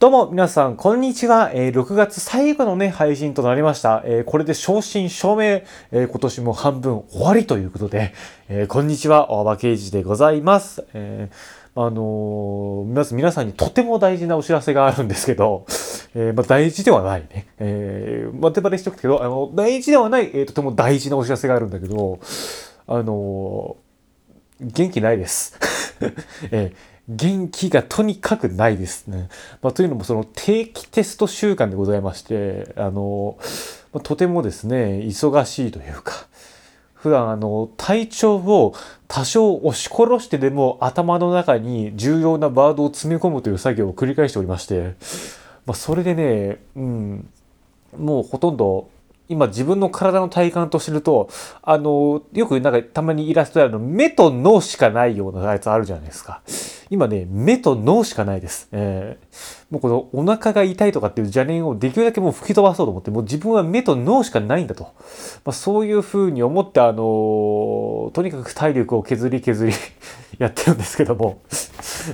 どうも皆さん、こんにちは。えー、6月最後のね、配信となりました。えー、これで正真正銘、えー、今年も半分終わりということで、えこんにちは、大場刑事でございます。えあの皆さん、皆さんにとても大事なお知らせがあるんですけど、えまあ、大事ではないね。えー、まあ、手バレしとくけど、あの、大事ではない、えとても大事なお知らせがあるんだけど、あの元気ないです。えー元気がとにかくないですね。まあ、というのもその定期テスト週間でございましてあの、まあ、とてもですね忙しいというか普段あの体調を多少押し殺してでも頭の中に重要なワードを詰め込むという作業を繰り返しておりまして、まあ、それでね、うん、もうほとんど今自分の体の体感とするとあのよくなんかたまにイラストであるの目と脳しかないようなやつあるじゃないですか。今ね、目と脳しかないです。えー、もうこのお腹が痛いとかっていう邪念をできるだけもう吹き飛ばそうと思って、もう自分は目と脳しかないんだと。まあ、そういうふうに思って、あのー、とにかく体力を削り削り やってるんですけども、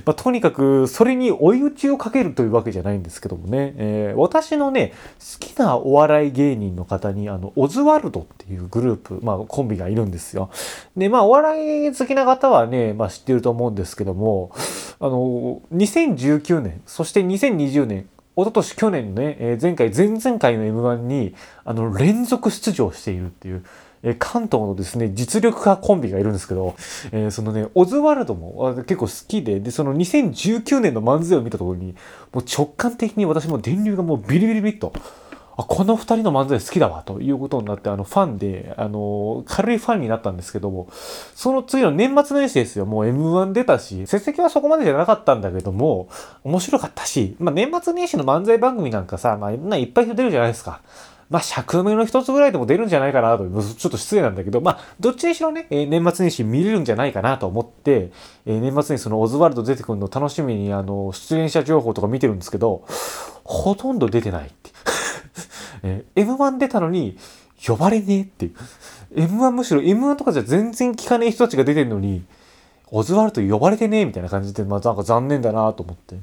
まあ、とにかくそれに追い打ちをかけるというわけじゃないんですけどもね、えー、私のね、好きなお笑い芸人の方に、あの、オズワルドっていうグループ、まあコンビがいるんですよ。で、まあお笑い好きな方はね、まあ知ってると思うんですけども、あの、2019年、そして2020年、一昨年去年のね、え、前回、前々回の M1 に、あの、連続出場しているっていう、え、関東のですね、実力派コンビがいるんですけど、えー、そのね、オズワルドも結構好きで、で、その2019年の漫才を見たところに、もう直感的に私も電流がもうビリビリビリと、あこの2人の漫才好きだわということになってあのファンであの軽いファンになったんですけどもその次の年末年始ですよもう m 1出たし成績はそこまでじゃなかったんだけども面白かったし、まあ、年末年始の漫才番組なんかさ、まあ、いっぱい人出るじゃないですか。まあ、尺目の一つぐらいでも出るんじゃないかなと、ちょっと失礼なんだけど、まあ、どっちにしろね、えー、年末年始見れるんじゃないかなと思って、えー、年末にそのオズワルド出てくるの楽しみに、あの、出演者情報とか見てるんですけど、ほとんど出てないって。えー、M1 出たのに呼ばれねえっていう。M1 むしろ M1 とかじゃ全然聞かねえ人たちが出てるのに、オズワルド呼ばれてねえみたいな感じで、まあなんか残念だなと思って。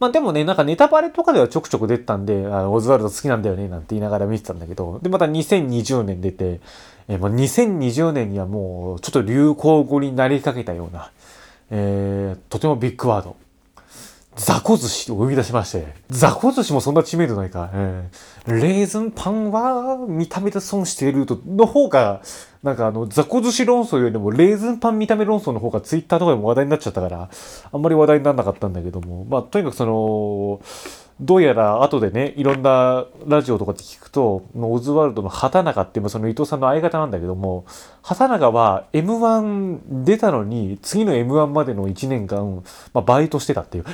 まあでもね、なんかネタバレとかではちょくちょく出てたんで、あオズワルド好きなんだよねなんて言いながら見てたんだけど、で、また2020年出て、えー、まあ、2020年にはもうちょっと流行語になりかけたような、えー、とてもビッグワード。ザコ寿司を呼び出しまして、ザコ寿司もそんな知名度ないか、えー、レーズンパンは見た目で損していると、の方が、なんかあの、ザコ寿司論争よりもレーズンパン見た目論争の方がツイッターとかでも話題になっちゃったから、あんまり話題にならなかったんだけども、まあ、とにかくその、どうやら後でねいろんなラジオとかで聞くとオズワルドの畑中ってその伊藤さんの相方なんだけども畑中は m 1出たのに次の m 1までの1年間、まあ、バイトしてたっていう。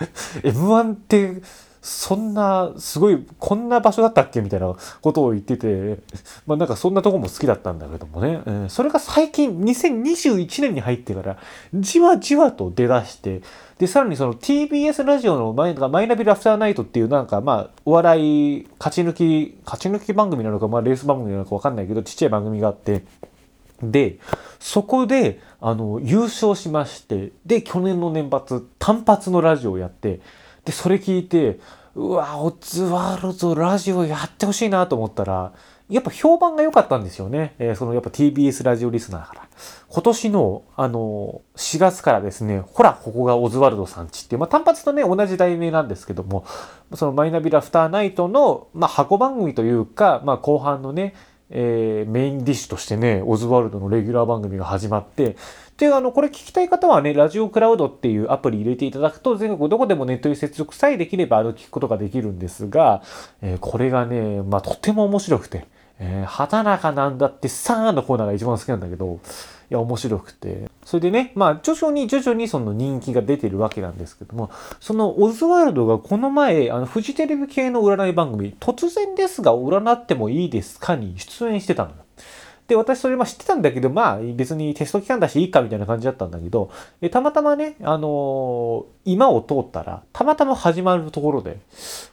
m 1ってそんな、すごい、こんな場所だったっけみたいなことを言ってて、まあなんかそんなとこも好きだったんだけどもね、えー、それが最近、2021年に入ってから、じわじわと出だして、で、さらにその TBS ラジオのマイマイナビラフターナイトっていうなんかまあ、お笑い、勝ち抜き、勝ち抜き番組なのか、まあレース番組なのかわかんないけど、ちっちゃい番組があって、で、そこで、あの、優勝しまして、で、去年の年末、単発のラジオをやって、でそれ聞いてうわオッズワールドラジオやってほしいなと思ったらやっぱ評判が良かったんですよね、えー、そのやっぱ TBS ラジオリスナーから。今年のあの4月からですねほらここがオズワルドさんちっていう、まあ、単発とね同じ題名なんですけどもそのマイナビラフターナイトの、まあ、箱番組というか、まあ、後半のねえー、メインディッシュとしてね、オズワルドのレギュラー番組が始まって、で、あの、これ聞きたい方はね、ラジオクラウドっていうアプリ入れていただくと、全国どこでもネットに接続さえできれば、あの、聞くことができるんですが、えー、これがね、まあ、とても面白くて、えー、畑中なんだってさーのコーナーが一番好きなんだけど、いや、面白くて。それでね、まあ、徐々に徐々にその人気が出てるわけなんですけども、そのオズワルドがこの前、あの、フジテレビ系の占い番組、突然ですが占ってもいいですかに出演してたのよ。で、私それま知ってたんだけど、まあ別にテスト期間だしいいかみたいな感じだったんだけど、えたまたまね、あの今を通ったら、たまたま始まるところで、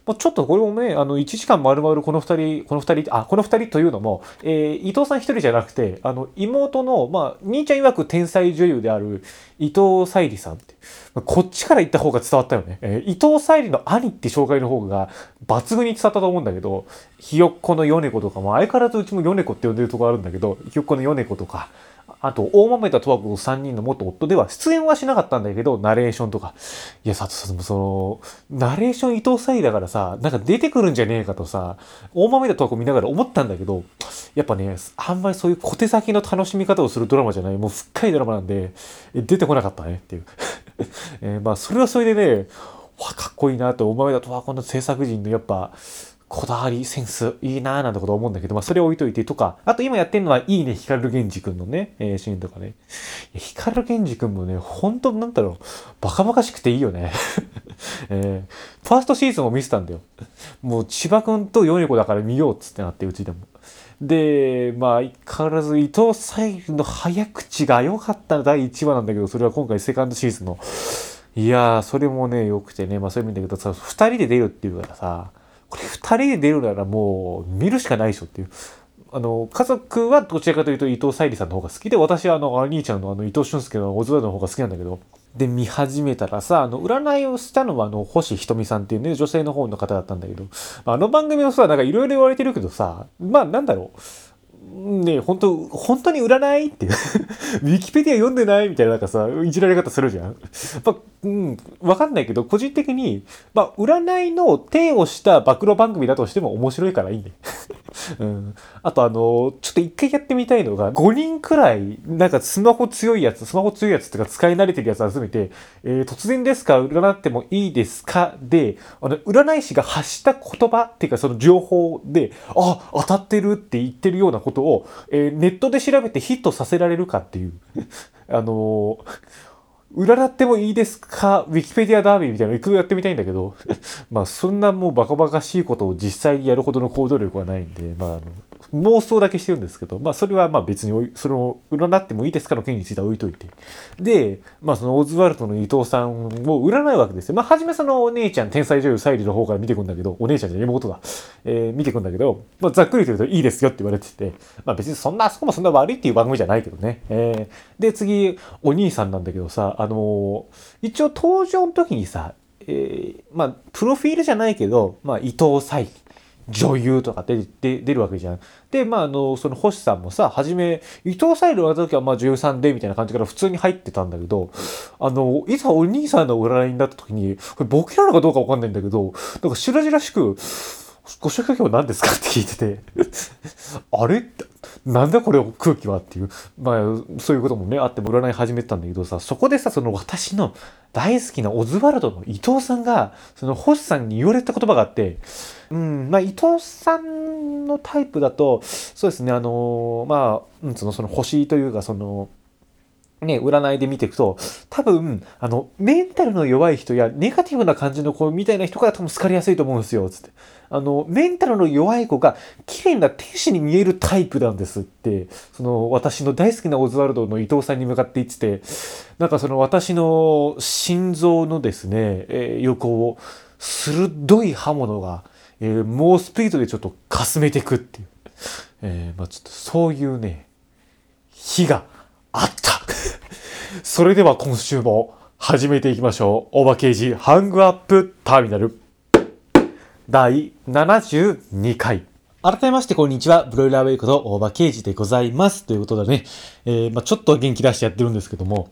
まあ、ちょっとこれもね、あの、1時間丸々この二人、この二人、あ、この二人というのも、えー、伊藤さん一人じゃなくて、あの、妹の、まあ、兄ちゃん曰く天才女優である伊藤沙莉さんって、まあ、こっちから言った方が伝わったよね。えー、伊藤沙莉の兄って紹介の方が抜群に伝わったと思うんだけど、ひよっこの米子とかも、相変わらずうちも米子って呼んでるとこあるんだけど、ひよっこの米子とか、あと、大豆田十和子3人の元夫では出演はしなかったんだけど、ナレーションとか。いや、さその、ナレーション伊藤沙莉だからさ、なんか出てくるんじゃねえかとさ、大豆田十和子見ながら思ったんだけど、やっぱね、あんまりそういう小手先の楽しみ方をするドラマじゃない、もう深いドラマなんで、出てこなかったねっていう。えー、まあ、それはそれでね、わ、かっこいいなと、大豆田十和子の制作陣のやっぱ、こだわり、センス、いいなーなんてこと思うんだけど、まあ、それ置いといてとか、あと今やってるのは、いいね、光源氏くんのね、えー、シーンとかね。光源氏くんもね、本当なんだろう、バカバカしくていいよね。えー、ファーストシーズンも見せたんだよ。もう、千葉くんとヨネコだから見ようっつってなって、うちでも。で、まあ、相変わらず伊藤沙莉の早口が良かった第1話なんだけど、それは今回セカンドシーズンの。いやー、それもね、良くてね、まあそういう意味だけどさ、二人で出るっていうからさ、これ2人で出るならもう見るしかないでしょっていう。あの、家族はどちらかというと伊藤沙莉さんの方が好きで、私はあの、兄ちゃんのあの、伊藤俊介のオズワルドの方が好きなんだけど、で、見始めたらさ、あの、占いをしたのはあの、星ひとみさんっていうね、女性の方の方だったんだけど、あの番組もさ、なんかいろいろ言われてるけどさ、まあなんだろう。ね本当本当に占いっていう ウィキペディア読んでないみたいななんかさ、いじられ方するじゃん。まあ、うん、わかんないけど、個人的に、まあ、占いの体をした暴露番組だとしても面白いからいいね。うん。あとあの、ちょっと一回やってみたいのが、5人くらい、なんかスマホ強いやつ、スマホ強いやつっていうか使い慣れてるやつ集めて、えー、突然ですか占ってもいいですか？で、あの、占い師が発した言葉っていうかその情報で、あ、当たってるって言ってるようなことを、えー、ネットで調べてヒットさせられるかっていう。あのー占ってもいいですか？ウィキペディアダービーみたいなのいくやってみたいんだけど、まあそんなもうバカバカしいことを実際にやるほどの行動力はないんで、まああの、妄想だけしてるんですけど、まあそれはまあ別に、それを占ってもいいですかの件については置いといて。で、まあそのオズワルドの伊藤さんを占うわけですよ。まあはじめそのお姉ちゃん、天才女優サイリの方から見てくんだけど、お姉ちゃんじゃ妹だ。えー、見てくんだけど、まあざっくりと言うといいですよって言われてて、まあ別にそんな、あそこもそんな悪いっていう番組じゃないけどね。えー、で、次、お兄さんなんだけどさ、あのー、一応登場の時にさ、えー、まあ、プロフィールじゃないけど、まあ、伊藤沙莉女優とか出出出るわけじゃん。で、まあ、あの、その星さんもさ、はじめ、伊藤沙莉の時はまあ女優さんでみたいな感じから普通に入ってたんだけど、あの、いざお兄さんの占いになった時に、これボケなのかどうかわかんないんだけど、なんか白々しく、ご職業何ですか？って聞いてて あれ？なんだこれ空気は？っていう、まあ、そういうこともね、あっても占い始めてたんだけどさ、そこでさ、その私の大好きなオズワルドの伊藤さんが、その星さんに言われた言葉があって、うん、まあ、伊藤さんのタイプだと、そうですね、あの、まあ、うん、その、その星というか、その、ね、占いで見ていくと、多分、あの、メンタルの弱い人や、ネガティブな感じの子みたいな人から多分好かれやすいと思うんですよ、つって。あの、メンタルの弱い子が、綺麗な天使に見えるタイプなんですって、その、私の大好きなオズワルドの伊藤さんに向かって言ってて、なんかその、私の心臓のですね、えー、横を、鋭い刃物が、えー、猛スピードでちょっとかすめていくっていう。えー、まあちょっとそういうね、日があった。それでは今週も始めていきましょう。オーバーケージハングアップターミナル第72回。改めましてこんにちは。ブロイラーウェイこと大場刑事でございます。ということでね、えー、まあちょっと元気出してやってるんですけども、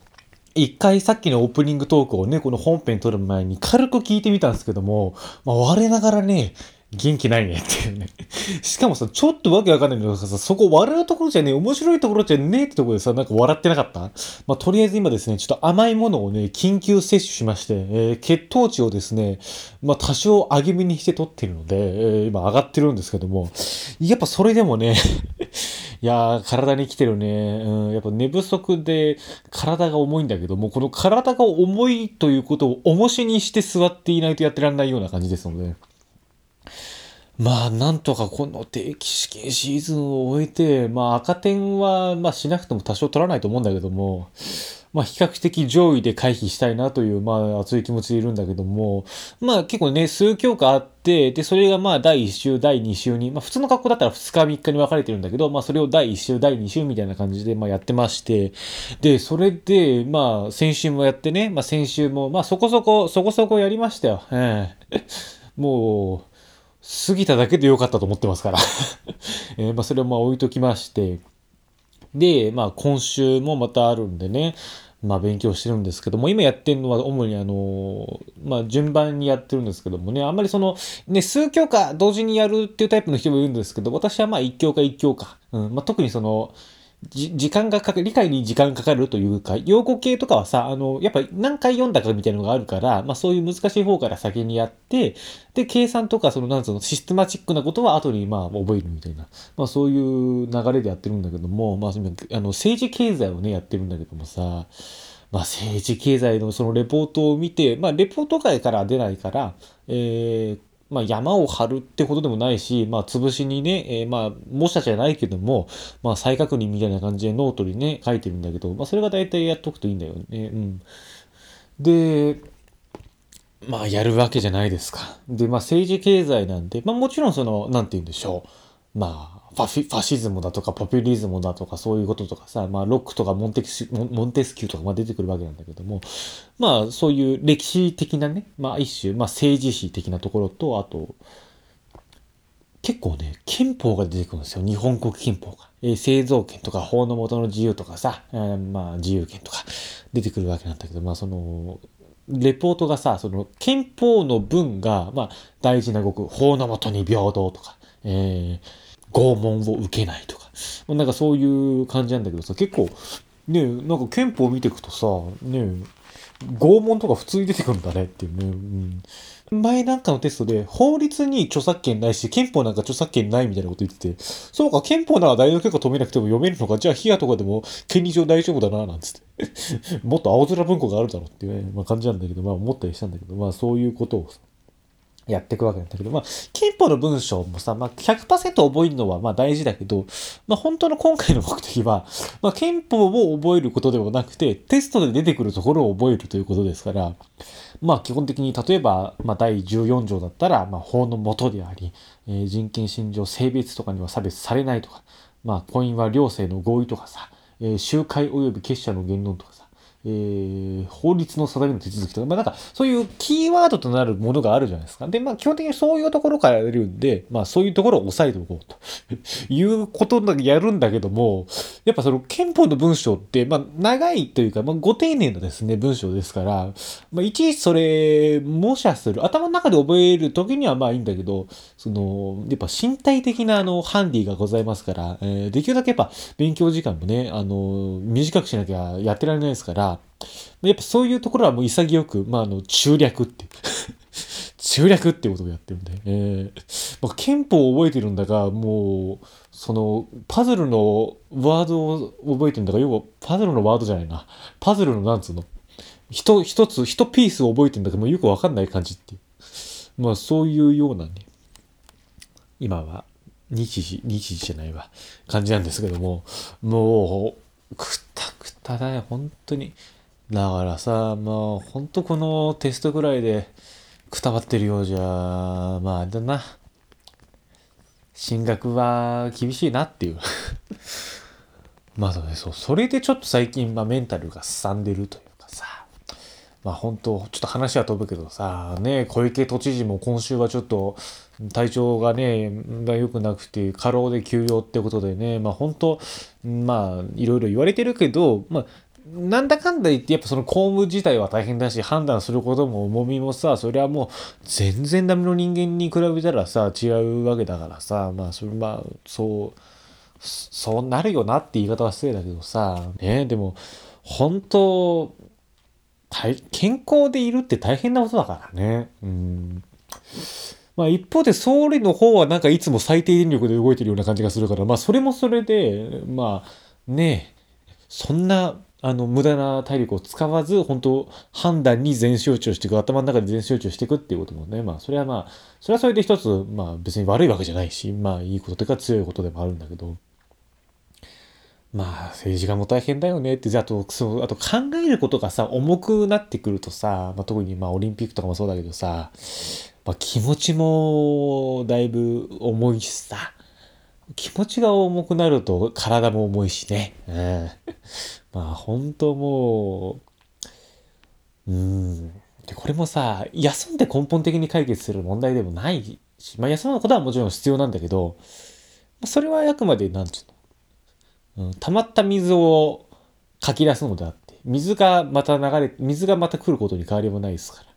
一回さっきのオープニングトークをね、この本編撮る前に軽く聞いてみたんですけども、まあ我ながらね、元気ないねっていうね。しかもさ、ちょっとわけわかんないんだけどさ、そこ笑うところじゃねえ、面白いところじゃねえってところでさ、なんか笑ってなかった？まあ、とりあえず今ですね、ちょっと甘いものをね、緊急摂取しまして、えー、血糖値をですね、まあ、多少上げ目にして取ってるので、えー、今上がってるんですけども、やっぱそれでもね いやー、体に来てるね。うん、やっぱ寝不足で体が重いんだけども、この体が重いということを重しにして座っていないとやってらんないような感じですので、まあ、なんとかこの定期試験シーズンを終えて、まあ、赤点は、まあ、しなくても多少取らないと思うんだけども、まあ、比較的上位で回避したいなという、まあ、熱い気持ちでいるんだけども、まあ、結構ね、数教科あって、で、それがまあ、第1週、第2週に、まあ、普通の学校だったら2日、3日に分かれてるんだけど、まあ、それを第1週、第2週みたいな感じで、まあ、やってまして、で、それで、まあ、先週もやってね、まあ、先週も、まあ、そこそこ、そこそこやりましたよ。ええもう、過ぎただけでよかったと思ってますから。え、まあ、それをまあ置いときまして、で、まあ今週もまたあるんでね、まあ勉強してるんですけども、今やってるのは主にあの、まあ順番にやってるんですけどもね、あんまりその、ね、数教科同時にやるっていうタイプの人もいるんですけど、私はまあ一教科一教科、うん、まあ特にその、じ時間がかかる、理解に時間かかるというか、用語系とかはさ、あの、やっぱり何回読んだかみたいなのがあるから、まあそういう難しい方から先にやって、で、計算とか、その、なんつうの、システマチックなことは後にまあ覚えるみたいな、まあそういう流れでやってるんだけども、まあ、あの、政治経済をね、やってるんだけどもさ、まあ政治経済のそのレポートを見て、まあレポート外から出ないから、えー、まあ、山を張るってことでもないし、まあ、潰しにね、えー、まあ、模写じゃないけども、まあ、再確認みたいな感じでノートにね、書いてるんだけど、まあ、それが大体やっとくといいんだよね。うん。で、まあ、やるわけじゃないですか。で、まあ、政治経済なんで、まあ、もちろんその、なんて言うんでしょう。まあ、ファファシズムだとかポピュリズムだとかそういうこととかさ、まあ、ロックとかモンテスモンテスキューとかま出てくるわけなんだけども、まあ、そういう歴史的なね、まあ、一種、まあ、政治史的なところと、あと、結構ね、憲法が出てくるんですよ。日本国憲法が。えー、製造権とか法の元の自由とかさ、えー、まあ、自由権とか出てくるわけなんだけど、まあ、その、レポートがさ、その憲法の文が、まあ、大事な語句、法の元に平等とか、えー、拷問を受けないとかま、なんかそういう感じなんだけどさ、結構、ね、なんか憲法を見ていくとさ、ね、拷問とか普通に出てくるんだねっていうね。うん、前なんかのテストで、法律に著作権ないし、憲法なんか著作権ないみたいなこと言ってて、そうか、憲法なら大学許可止めなくても読めるのか、じゃあ、ヒアとかでも権利上大丈夫だな、なんつって。もっと青空文庫があるだろうっていうね、まあ、感じなんだけど、まあ思ったりしたんだけど、まあそういうことをやっていくわけなんだけど、まあ、憲法の文章もさ、まあ、100%覚えるのはまあ大事だけど、まあ、本当の今回の目的は、まあ、憲法を覚えることではなくて、テストで出てくるところを覚えるということですから、まあ、基本的に、例えば、まあ、第14条だったら、まあ、法の下であり、えー、人権信条、性別とかには差別されないとか、まあ、婚姻は両性の合意とかさ、えー、集会及び結社の言論とかさ、えー、法律の定めの手続きとか、まあなんかそういうキーワードとなるものがあるじゃないですか。で、まあ基本的にそういうところからやるんで、まあそういうところを押さえておこうと いうことだけやるんだけども、やっぱその憲法の文章って、まあ長いというか、まあご丁寧なですね、文章ですから、まあいちいちそれ、模写する、頭の中で覚える時にはまあいいんだけど、その、やっぱ身体的なあの、ハンディがございますから、えー、できるだけやっぱ勉強時間もね、あの、短くしなきゃやってられないですから、やっぱそういうところはもう潔く、まあ、あの、中略って 中略ってことをやってるんで、えー、まあ、憲法を覚えてるんだが、もう、その、パズルのワードを覚えてるんだが、要は、パズルのワードじゃないな。パズルのなんつうの？一、一つ、一ピースを覚えてるんだけど、もうよくわかんない感じっていう。まあ、そういうようなね、今は、日時、日時じゃないわ、感じなんですけども、もう、くたくただね、本当に。だからさ、まあ、ほんとこのテストぐらいでくたばってるようじゃ、まあ、あれだな。進学は厳しいなっていう まあそうね、そう。それでちょっと最近、まあメンタルがすさんでるというかさ。まあ本当ちょっと話は飛ぶけどさ、ね、小池都知事も今週はちょっと体調がね、が良くなくて、過労で休養ってことでね、まあ本当まあいろいろ言われてるけど、まあなんだかんだ言って、やっぱその公務自体は大変だし、判断することも重みもさ、それはもう全然ダメの人間に比べたらさ、違うわけだからさ、まあ、それまあ、そう、そうなるよなって言い方は失礼だけどさ、ね、でも、本当健康でいるって大変なことだからね。うん。まあ一方で総理の方はなんかいつも最低電力で動いてるような感じがするから、まあそれもそれで、まあね、そんなあの、無駄な体力を使わず、本当判断に全集中していく、頭の中で全集中していくっていうこともね、まあ、それはまあ、それはそれで一つ、まあ別に悪いわけじゃないし、まあいいことというか強いことでもあるんだけど、まあ政治家も大変だよねって、あと、そう、あと考えることがさ、重くなってくるとさ、まあ、特にまあオリンピックとかもそうだけどさ、まあ、気持ちもだいぶ重いしさ、気持ちが重くなると体も重いしね。うん。まあ本当もう、うん。で、これもさ、休んで根本的に解決する問題でもないし、まあ休むことはもちろん必要なんだけど、それはあくまで、なんちゅうの、うん、溜まった水をかき出すのであって、水がまた流れ、水がまた来ることに変わりもないですから。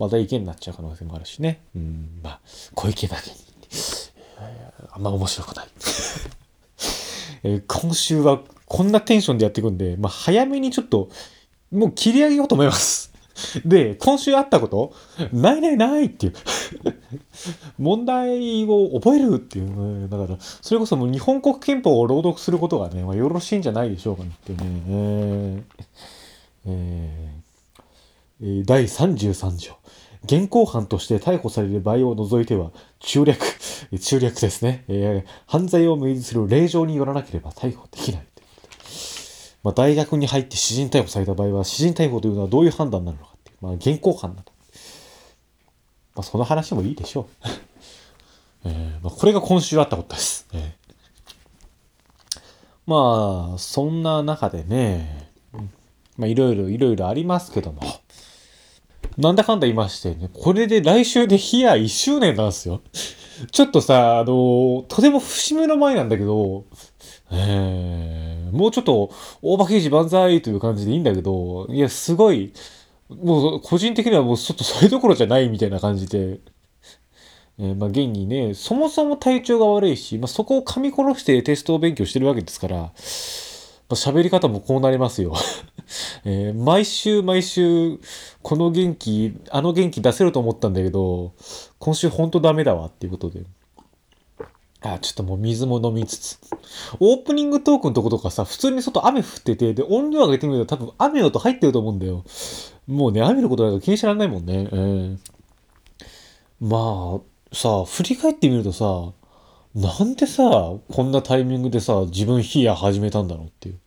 また池になっちゃう可能性もあるしね。うん、まあ、小池だけに。あんま面白くない。えー、今週はこんなテンションでやっていくんで、まあ、早めにちょっと、もう切り上げようと思います。で、今週あったことないないないっていう 問題を覚えるっていう、ね、だから、それこそもう日本国憲法を朗読することがね、まあ、よろしいんじゃないでしょうかねってね。えーえー、第33条。現行犯として逮捕される場合を除いては、中略、中略ですね。えー、犯罪を明示する令状によらなければ逮捕できない。まあ、大学に入って私人逮捕された場合は、私人逮捕というのはどういう判断になるのかっていう、まあ、現行犯だと。まあ、その話もいいでしょう。えーまあ、これが今週あったことです。えー、まあ、そんな中でね、まあ、いろいろいろいろありますけども、なんだかんだ言いましてね、これで来週でヒア1周年なんですよ。ちょっとさ、あの、とても節目の前なんだけど、えー、もうちょっと、大場刑事万歳という感じでいいんだけど、いや、すごい、もう、個人的にはもうちょっとそれどころじゃないみたいな感じで、えー、まあ、現にね、そもそも体調が悪いし、まあ、そこを噛み殺してテストを勉強してるわけですから、喋り方もこうなりますよ。えー、毎週毎週、この元気、あの元気出せると思ったんだけど、今週ほんとダメだわっていうことで。あ、ちょっともう水も飲みつつ。オープニングトークのとことかさ、普通に外雨降ってて、で、音量上げてみると多分雨の音入ってると思うんだよ。もうね、雨のことなんか気にしらないもんね。えー、まあ、さ、振り返ってみるとさ、なんでさ、こんなタイミングでさ、自分ヒア始めたんだろうっていう。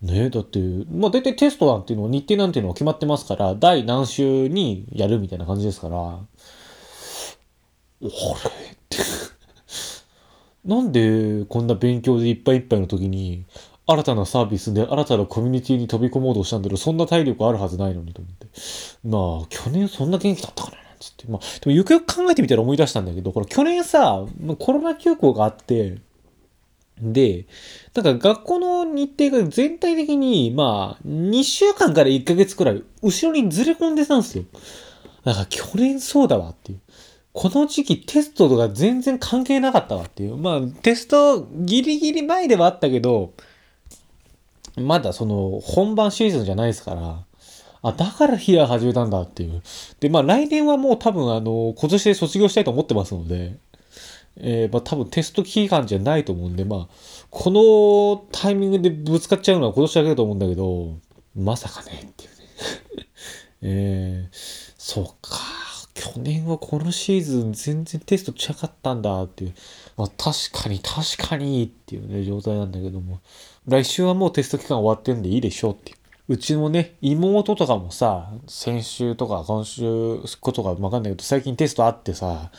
ねえだって、まあ大体テストなんていうの日程なんていうのは決まってますから、第何週にやるみたいな感じですから、あれ？って。なんでこんな勉強でいっぱいいっぱいの時に、新たなサービスで新たなコミュニティに飛び込もうとしたんだけど、そんな体力あるはずないのにと思って。まあ、去年そんな元気だったかなつって。まあ、でもよくよく考えてみたら思い出したんだけど、これ去年さ、コロナ休校があって、で、だか学校の日程が全体的に、まあ、2週間から1ヶ月くらい、後ろにずれ込んでたんですよ。だか去年そうだわっていう。この時期テストとか全然関係なかったわっていう。まあ、テストギリギリ前ではあったけど、まだその本番シーズンじゃないですから、あ、だからヒア始めたんだっていう。で、まあ来年はもう多分あの、今年で卒業したいと思ってますので、えー、まあ多分テスト期間じゃないと思うんで、まあ、このタイミングでぶつかっちゃうのは今年だけだと思うんだけど、まさかねっていうね。えー、そうか。去年はこのシーズン全然テスト近かったんだっていう。まあ確かに確かにっていうね、状態なんだけども。来週はもうテスト期間終わってるんでいいでしょうっていう。うちのね、妹とかもさ、先週とか今週ことかわかんないけど、最近テストあってさ、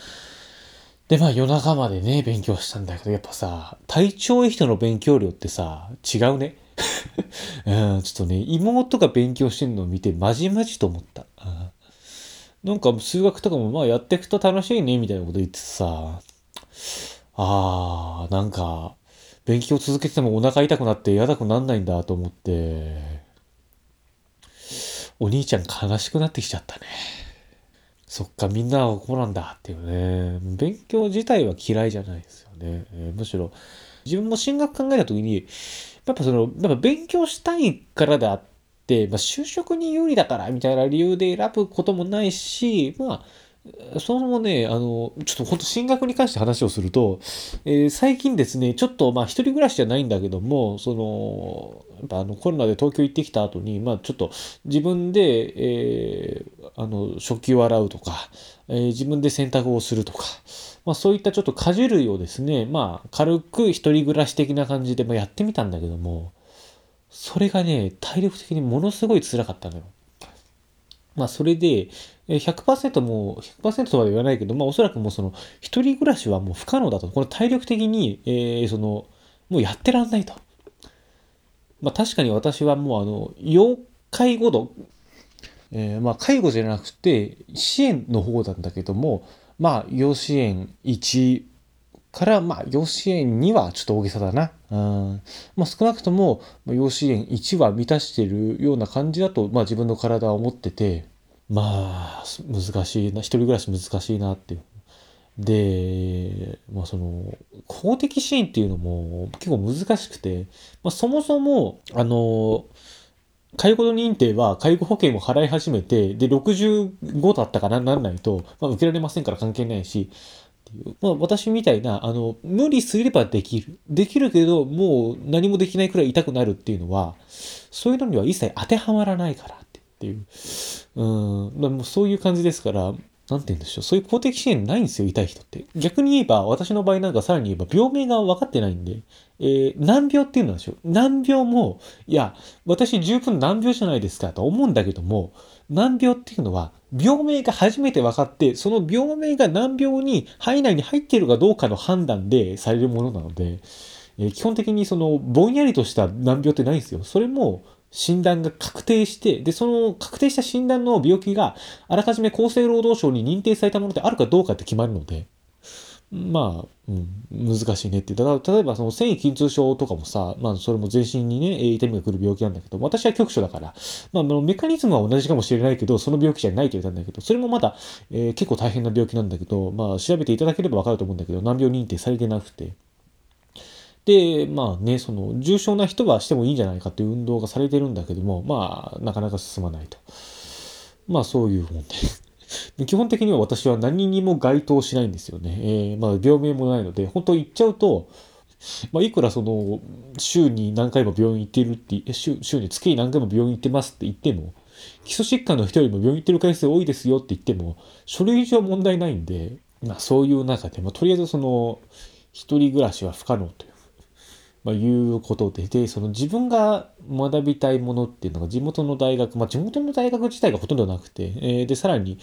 で、まあ夜中までね、勉強したんだけど、やっぱさ、体調いい人の勉強量ってさ、違うね。うん、ちょっとね、妹が勉強してんのを見て、まじまじと思った。うんなんか数学とかもまあやっていくと楽しいね、みたいなこと言ってさ、あー、なんか、勉強続けててもお腹痛くなって嫌だくなんないんだと思って、お兄ちゃん悲しくなってきちゃったね。そっか、みんなはこうなんだっていうね。勉強自体は嫌いじゃないですよね。えー、むしろ、自分も進学考えた時に、やっぱその、やっぱ勉強したいからであって、、まあ、就職に有利だからみたいな理由で選ぶこともないし、まあ、そのね、あの、ちょっと本当進学に関して話をすると、えー、最近ですね、ちょっとまあ一人暮らしじゃないんだけども、その、やっぱあのコロナで東京行ってきた後に、まあちょっと自分で、えー、あの、食器を洗うとか、えー、自分で洗濯をするとか、まあそういったちょっと家事類をですね、まあ軽く一人暮らし的な感じで、まあ、やってみたんだけども、それがね、体力的にものすごい辛かったのよ。まあそれで、100%もう100%とは言わないけど、まあおそらくもうその一人暮らしはもう不可能だと。これ体力的に、えー、その、もうやってらんないと。まあ確かに私はもうあの、要介護度、えー、まあ介護じゃなくて支援の方なんだけども、まあ要支援1から、まあ要支援2はちょっと大げさだな。うん。まあ少なくとも、要支援1は満たしているような感じだと、まあ自分の体は思ってて、まあ、難しいな、一人暮らし難しいなっていう。で、まあその、公的支援っていうのも結構難しくて、まあそもそも、あの、介護認定は介護保険を払い始めて、で、65だったかな、なんないと、まあ、受けられませんから関係ないし、まあ、私みたいな、あの、無理すればできる。できるけど、もう何もできないくらい痛くなるっていうのは、そういうのには一切当てはまらないから。っていう。うん。まあ、もそういう感じですから、なんて言うんでしょう。そういう公的支援ないんですよ、痛い人って。逆に言えば、私の場合なんかさらに言えば、病名が分かってないんで、えー、難病っていうのはでしょ。難病も、いや、私十分難病じゃないですかと思うんだけども、難病っていうのは、病名が初めて分かって、その病名が難病に肺内に入っているかどうかの判断でされるものなので、えー、基本的にそのぼんやりとした難病ってないんですよ。それも診断が確定して、で、その確定した診断の病気があらかじめ厚生労働省に認定されたものであるかどうかって決まるので、まあ、うん、難しいねって。だから例えばその繊維筋痛症とかもさ、まあそれも全身にね、痛みが来る病気なんだけど、私は局所だから、まあメカニズムは同じかもしれないけど、その病気じゃないと言ったんだけど、それもまだ、えー、結構大変な病気なんだけど、まあ調べていただければわかると思うんだけど、難病認定されてなくて、で、まあね、その重症な人はしてもいいんじゃないかっていう運動がされてるんだけども、まあ、なかなか進まないと。まあ、そういう問題。基本的には私は何にも該当しないんですよね。えー、まあ、病名もないので、本当言っちゃうと、まあ、いくらその、週に何回も病院行ってるって、週週に月に何回も病院行ってますって言っても、基礎疾患の人よりも病院行ってる回数多いですよって言っても、書類上問題ないんで、まあ、そういう中で、まあ、とりあえずその、一人暮らしは不可能というまあ、いうことで、で、その自分が学びたいものっていうのが地元の大学、まあ、地元の大学自体がほとんどなくて、えー、で、さらに、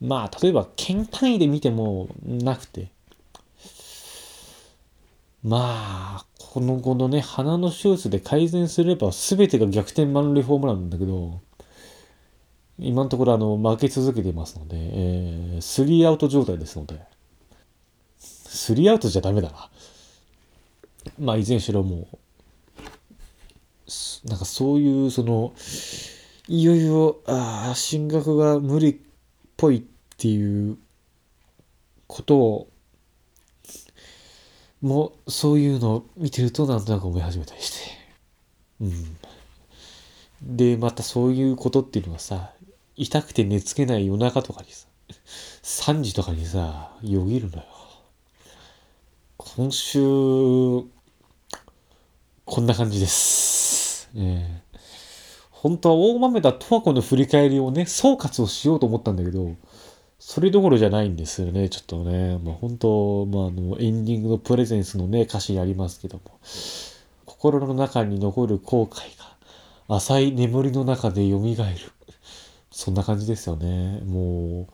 まあ、例えば県単位で見てもなくて、まあ、この後のね、鼻の手術で改善すれば全てが逆転満塁ホームランなんだけど、今のところあの、負け続けていますので、えー、スリーアウト状態ですので、スリーアウトじゃダメだな。まあ、いずれにしろもう、なんかそういう、その、いよいよ、ああ、進学が無理っぽいっていうことを、もう、そういうのを見てるとなんとなく思い始めたりして。うん。で、またそういうことっていうのはさ、痛くて寝つけない夜中とかにさ、3時とかにさ、よぎるのよ。今週、こんな感じです。えー、本当は大豆田十和子の振り返りをね、総括をしようと思ったんだけど、それどころじゃないんですよね、ちょっとね。まあ、本当、まあ、あの、エンディングのプレゼンスのね、歌詞ありますけども、心の中に残る後悔が、浅い眠りの中で蘇る。そんな感じですよね。もう、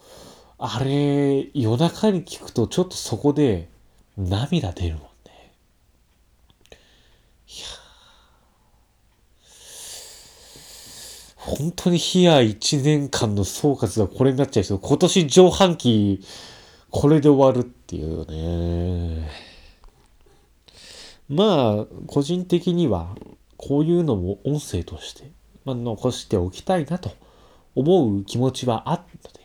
あれ、夜中に聞くとちょっとそこで涙出るもん。本当にヒア1年間の総括がこれになっちゃいそう。今年上半期、これで終わるっていうね。まあ、個人的には、こういうのも音声として、まあ、残しておきたいなと思う気持ちはあったので、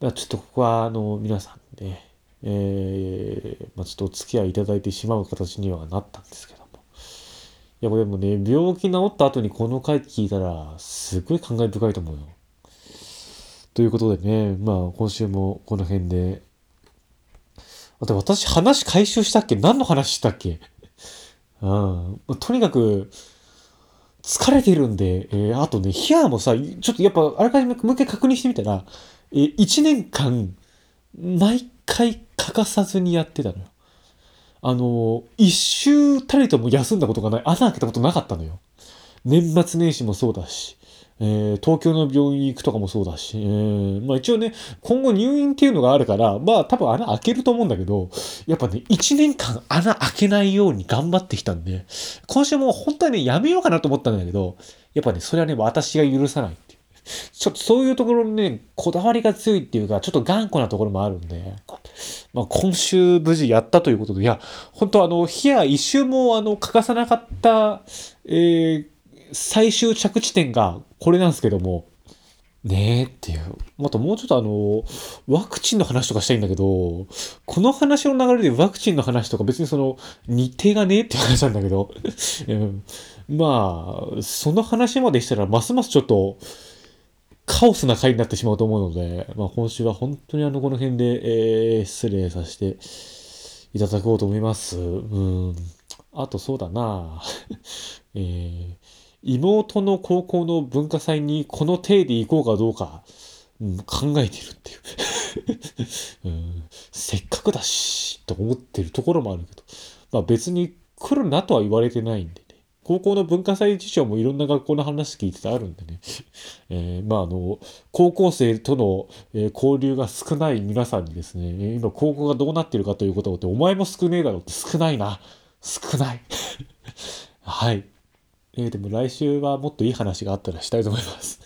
まあ、ちょっとここは、あの、皆さんで、えー、まあ、ちょっとお付き合いいただいてしまう形にはなったんですけど、いや、でもね、病気治った後にこの回聞いたら、すっごい感慨深いと思うよ。ということでね、まあ今週もこの辺で。あと私話回収したっけ？何の話したっけ？うん。とにかく、疲れてるんで、えー、あとね、ヒアもさ、ちょっとやっぱあらかじめもう一回確認してみたら、えー、1年間、毎回欠かさずにやってたのよ。あの、一週たりとも休んだことがない、穴開けたことなかったのよ。年末年始もそうだし、えー、東京の病院行くとかもそうだし、えー、まあ一応ね、今後入院っていうのがあるから、まあ多分穴開けると思うんだけど、やっぱね、1年間穴開けないように頑張ってきたんで、今週も本当はね、やめようかなと思ったんだけど、やっぱね、それはね、私が許さない。ちょっとそういうところにね、こだわりが強いっていうか、ちょっと頑固なところもあるんで、まあ今週無事やったということで、いや、本当あの、日や一周もあの、欠かさなかった、えー、最終着地点がこれなんですけども、ねえっていう。またもうちょっとあの、ワクチンの話とかしたいんだけど、この話の流れでワクチンの話とか別にその、日程がねえって話なんだけど、うん、まあ、その話までしたらますますちょっと、カオスな回になってしまうと思うので、まあ今週は本当にあの、この辺で、えー、失礼させていただこうと思います。うん。あとそうだな えー妹の高校の文化祭にこの体で行こうかどうか、うん、考えてるっていう うん、せっかくだし、と思ってるところもあるけど、まあ別に来るなとは言われてないんで。高校の文化祭事情もいろんな学校の話聞いててあるんでね。えー、まああの、高校生との、えー、交流が少ない皆さんにですね、今高校がどうなってるかということをって、お前も少ねえだろって少ないな。少ない。はい。えー、でも来週はもっといい話があったらしたいと思います。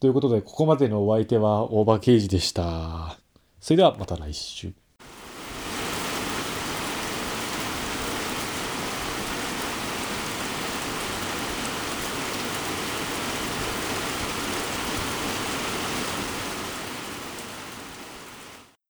ということで、ここまでのお相手は大場刑事でした。それではまた来週。